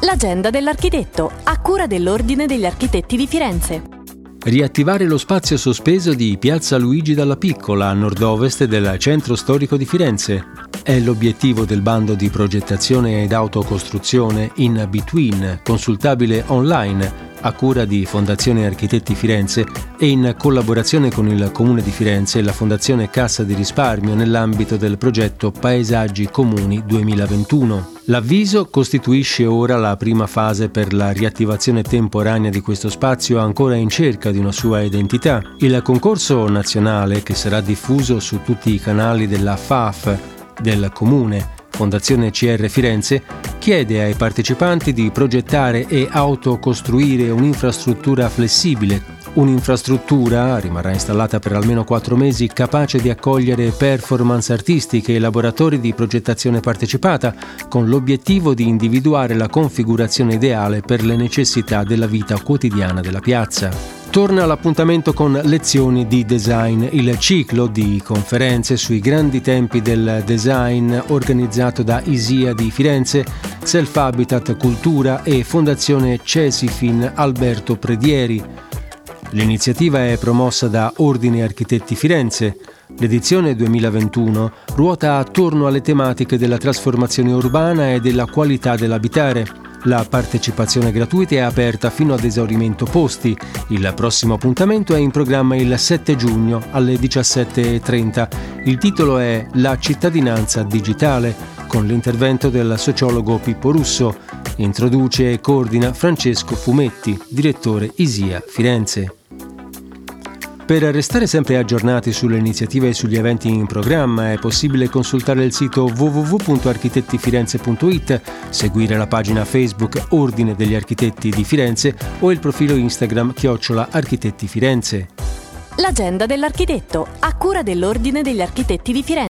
L'agenda dell'architetto, a cura dell'Ordine degli Architetti di Firenze. Riattivare lo spazio sospeso di Piazza Luigi dalla Piccola a nord-ovest del centro storico di Firenze. È l'obiettivo del bando di progettazione ed autocostruzione in Between, consultabile online a cura di Fondazione Architetti Firenze e in collaborazione con il Comune di Firenze e la Fondazione Cassa di Risparmio nell'ambito del progetto Paesaggi Comuni 2021. L'avviso costituisce ora la prima fase per la riattivazione temporanea di questo spazio ancora in cerca di una sua identità. Il concorso nazionale, che sarà diffuso su tutti i canali della FAF del Comune, Fondazione CR Firenze, chiede ai partecipanti di progettare e autocostruire un'infrastruttura flessibile, un'infrastruttura, rimarrà installata per almeno quattro mesi, capace di accogliere performance artistiche e laboratori di progettazione partecipata, con l'obiettivo di individuare la configurazione ideale per le necessità della vita quotidiana della piazza torna l'appuntamento con lezioni di design, il ciclo di conferenze sui grandi tempi del design organizzato da ISIA di Firenze, Self Habitat Cultura e Fondazione Cesifin Alberto Predieri. L'iniziativa è promossa da Ordine Architetti Firenze. L'edizione 2021 ruota attorno alle tematiche della trasformazione urbana e della qualità dell'abitare la partecipazione gratuita è aperta fino ad esaurimento posti. Il prossimo appuntamento è in programma il 7 giugno alle 17.30. Il titolo è La cittadinanza digitale, con l'intervento del sociologo Pippo Russo. Introduce e coordina Francesco Fumetti, direttore ISIA Firenze. Per restare sempre aggiornati sulle iniziative e sugli eventi in programma è possibile consultare il sito www.architettifirenze.it, seguire la pagina Facebook Ordine degli Architetti di Firenze o il profilo Instagram Chiocciola Architetti Firenze. L'agenda dell'architetto, a cura dell'Ordine degli Architetti di Firenze.